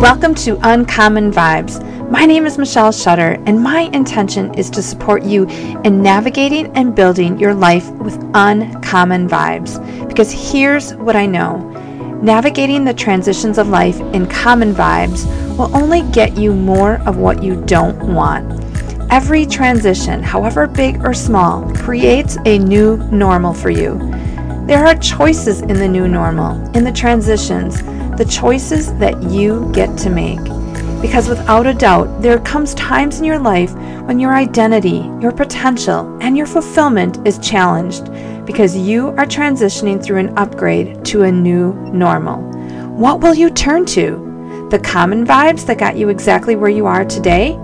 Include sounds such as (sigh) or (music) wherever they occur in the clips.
Welcome to Uncommon Vibes. My name is Michelle Shutter, and my intention is to support you in navigating and building your life with uncommon vibes. Because here's what I know navigating the transitions of life in common vibes will only get you more of what you don't want. Every transition, however big or small, creates a new normal for you. There are choices in the new normal, in the transitions, the choices that you get to make. Because without a doubt, there comes times in your life when your identity, your potential, and your fulfillment is challenged because you are transitioning through an upgrade to a new normal. What will you turn to? The common vibes that got you exactly where you are today?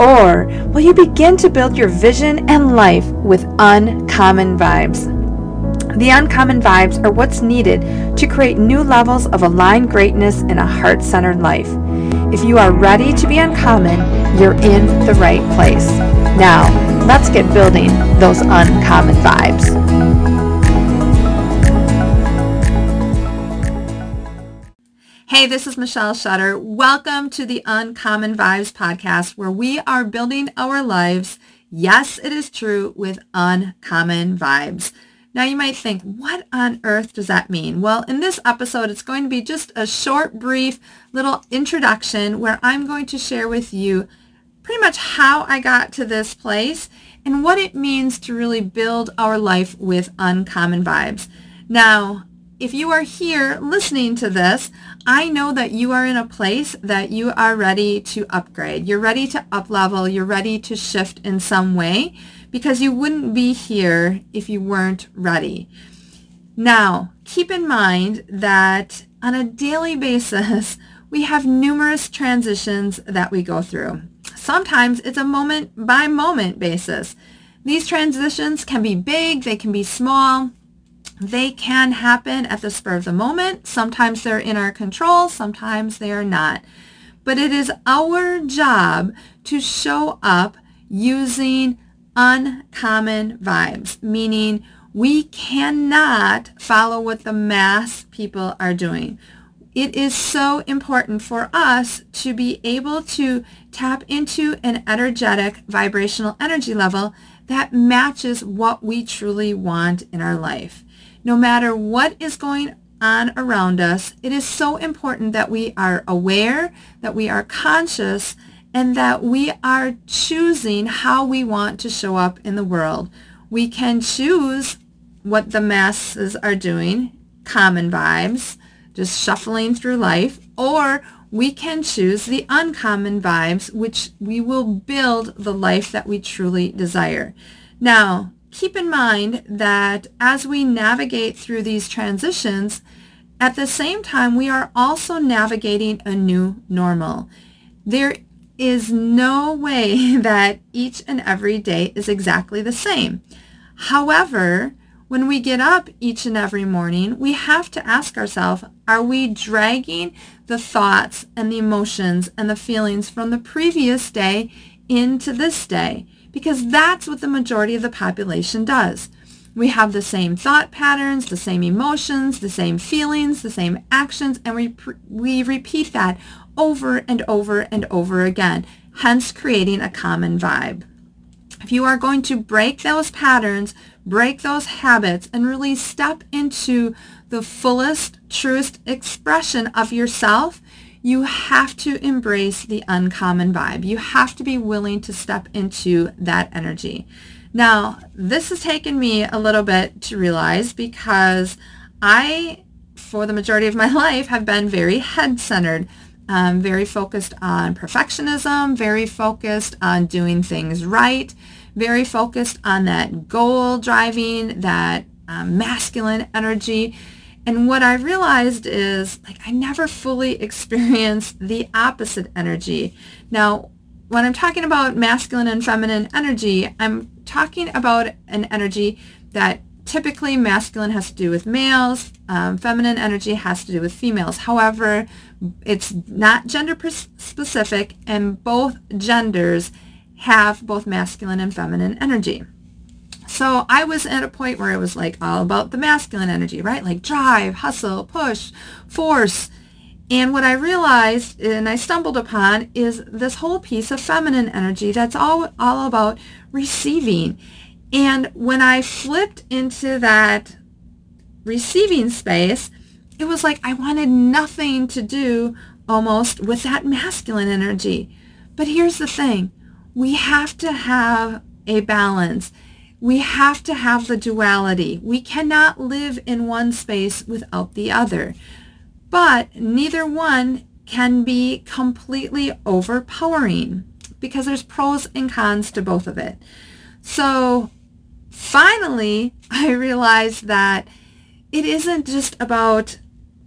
Or will you begin to build your vision and life with uncommon vibes? The uncommon vibes are what's needed to create new levels of aligned greatness in a heart centered life. If you are ready to be uncommon, you're in the right place. Now, let's get building those uncommon vibes. Hey, this is Michelle Shutter. Welcome to the Uncommon Vibes podcast, where we are building our lives, yes, it is true, with uncommon vibes. Now you might think, what on earth does that mean? Well, in this episode, it's going to be just a short, brief little introduction where I'm going to share with you pretty much how I got to this place and what it means to really build our life with uncommon vibes. Now, if you are here listening to this, I know that you are in a place that you are ready to upgrade. You're ready to up level. You're ready to shift in some way because you wouldn't be here if you weren't ready. Now, keep in mind that on a daily basis, (laughs) we have numerous transitions that we go through. Sometimes it's a moment by moment basis. These transitions can be big, they can be small, they can happen at the spur of the moment. Sometimes they're in our control, sometimes they are not. But it is our job to show up using uncommon vibes, meaning we cannot follow what the mass people are doing. It is so important for us to be able to tap into an energetic vibrational energy level that matches what we truly want in our life no matter what is going on around us, it is so important that we are aware, that we are conscious, and that we are choosing how we want to show up in the world. We can choose what the masses are doing, common vibes, just shuffling through life, or we can choose the uncommon vibes, which we will build the life that we truly desire. Now, keep in mind that as we navigate through these transitions, at the same time, we are also navigating a new normal. There is no way (laughs) that each and every day is exactly the same. However, when we get up each and every morning, we have to ask ourselves, are we dragging the thoughts and the emotions and the feelings from the previous day into this day? because that's what the majority of the population does. We have the same thought patterns, the same emotions, the same feelings, the same actions, and we, we repeat that over and over and over again, hence creating a common vibe. If you are going to break those patterns, break those habits, and really step into the fullest, truest expression of yourself, you have to embrace the uncommon vibe. You have to be willing to step into that energy. Now, this has taken me a little bit to realize because I, for the majority of my (laughs) life, have been very head-centered, um, very focused on perfectionism, very focused on doing things right, very focused on that goal driving, that um, masculine energy. And what I realized is like I never fully (laughs) experienced the opposite energy. Now, when I'm talking about masculine and feminine energy, I'm talking about an energy that typically masculine has to do with males, um, feminine energy has to do with females. However, it's not gender specific and both genders have both masculine and feminine energy. So I was at a point where it was like all about the masculine energy, right? Like drive, hustle, push, force. And what I realized and I stumbled upon is this whole piece of feminine energy that's all, all about receiving. And when I flipped into that receiving space, it was like I wanted nothing to do almost with that masculine energy. But here's the thing. We have to have a balance. We have to have the duality. We cannot live in one space without the other. But neither one can be completely overpowering because there's pros and cons to both of it. So finally, (laughs) I realized that it isn't just about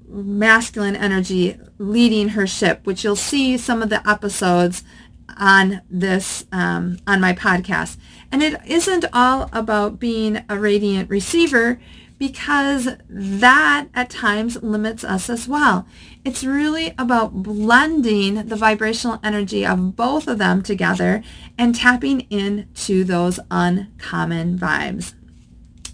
masculine energy leading her ship, which you'll see some of the episodes on this um, on my podcast. And it isn't all about being a radiant receiver because that at times limits us as well. It's really about blending the vibrational energy of both of them together and tapping into those uncommon vibes.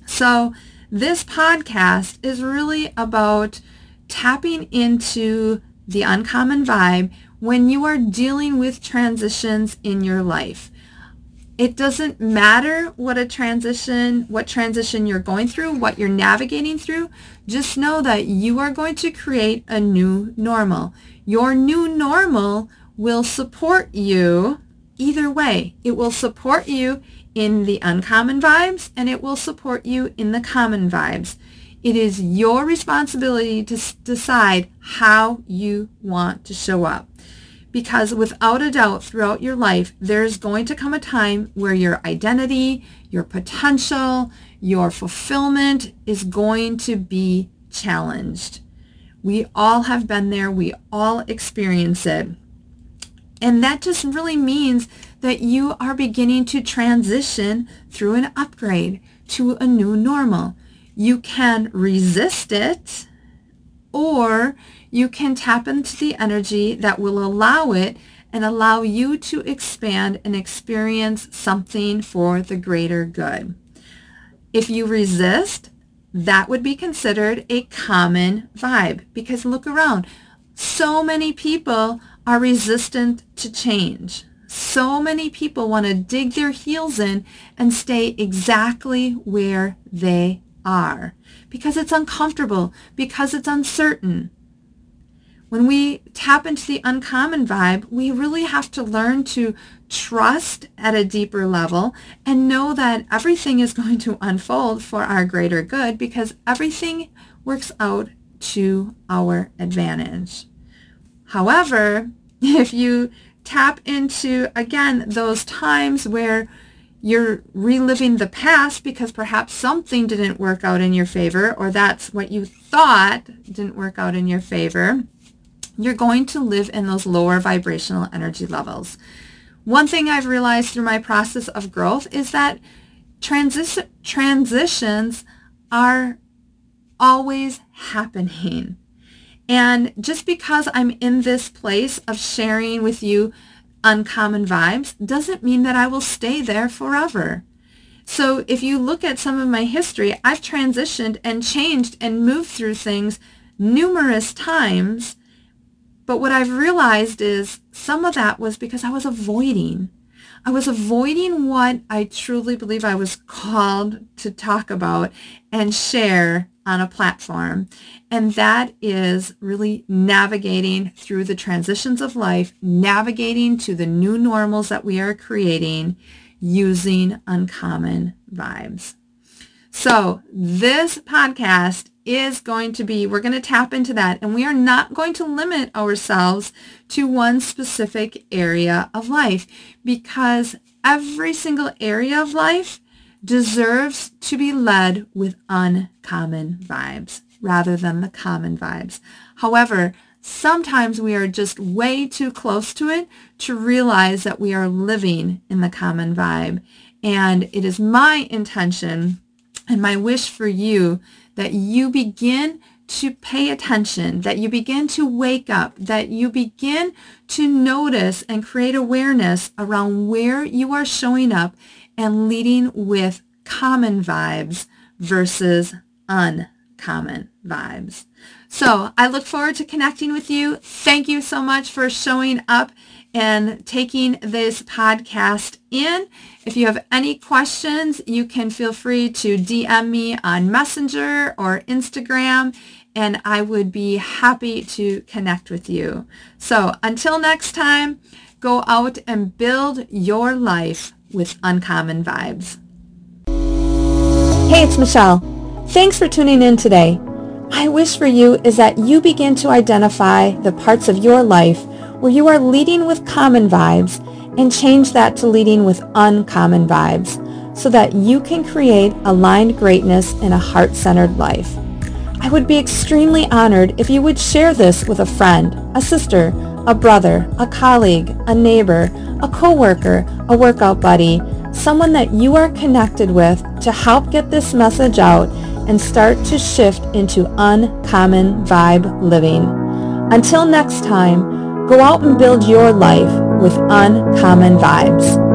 So this podcast is really about tapping into the uncommon vibe when you are dealing with transitions in your life. It doesn't matter what a transition, what transition you're going through, what you're navigating through. Just know that you are going to create a new normal. Your new normal will support you either way. It will support you in the uncommon vibes and it will support you in the common vibes. It is your responsibility to decide how you want to show up. Because without a doubt, throughout your life, there's going to come a time where your identity, your potential, your fulfillment is going to be challenged. We all have been there. We all experience it. And that just really means that you are beginning to transition through an upgrade to a new normal. You can resist it or you can tap into the energy that will allow it and allow you to expand and experience something for the greater good. If you resist, that would be considered a common vibe because look around. So many people are resistant to change. So many people want to dig their heels in and stay exactly where they are because it's uncomfortable, because it's uncertain. When we tap into the uncommon vibe, we really have to learn to trust at a deeper level and know that everything is going to unfold for our greater good because everything works out to our advantage. However, (laughs) if you tap into, again, those times where you're reliving the past because perhaps something didn't work out in your favor or that's what you thought didn't work out in your favor, you're going to live in those lower vibrational energy levels. One thing I've realized through my process of growth is that transi- transitions are always happening. And just because I'm in this place of sharing with you uncommon vibes doesn't mean that I will stay there forever. So if you look at some of my history, I've transitioned and changed and moved through things numerous times. But what I've realized is some of that was because I was avoiding. I was avoiding what I truly believe I was called to talk about and share on a platform. And that is really navigating through the transitions of life, navigating to the new normals that we are creating using uncommon vibes. So this podcast is going to be, we're going to tap into that and we are not going to limit ourselves to one specific area of life because every single area of life deserves to be led with uncommon vibes rather than the common vibes. However, sometimes we are just way too close to it to realize that we are living in the common vibe. And it is my intention and my wish for you that you begin to pay attention, that you begin to wake up, that you begin to notice and create awareness around where you are showing up and leading with common vibes versus uncommon vibes. So I look forward to connecting with you. Thank you so much for showing up and taking this podcast in. If you have any questions, you can feel free to DM me on Messenger or Instagram, and I would be happy to connect with you. So until next time, go out and build your life with uncommon vibes. Hey, it's Michelle. Thanks for tuning in today. My wish for you is that you begin to identify the parts of your life where you are leading with common vibes and change that to leading with uncommon vibes so that you can create aligned greatness in a heart-centered life. I would be extremely honored if you would share this with a friend, a sister, a brother, a colleague, a neighbor, a coworker, a workout buddy, someone that you are connected with to help get this message out and start to shift into uncommon vibe living. Until next time, Go out and build your life with uncommon vibes.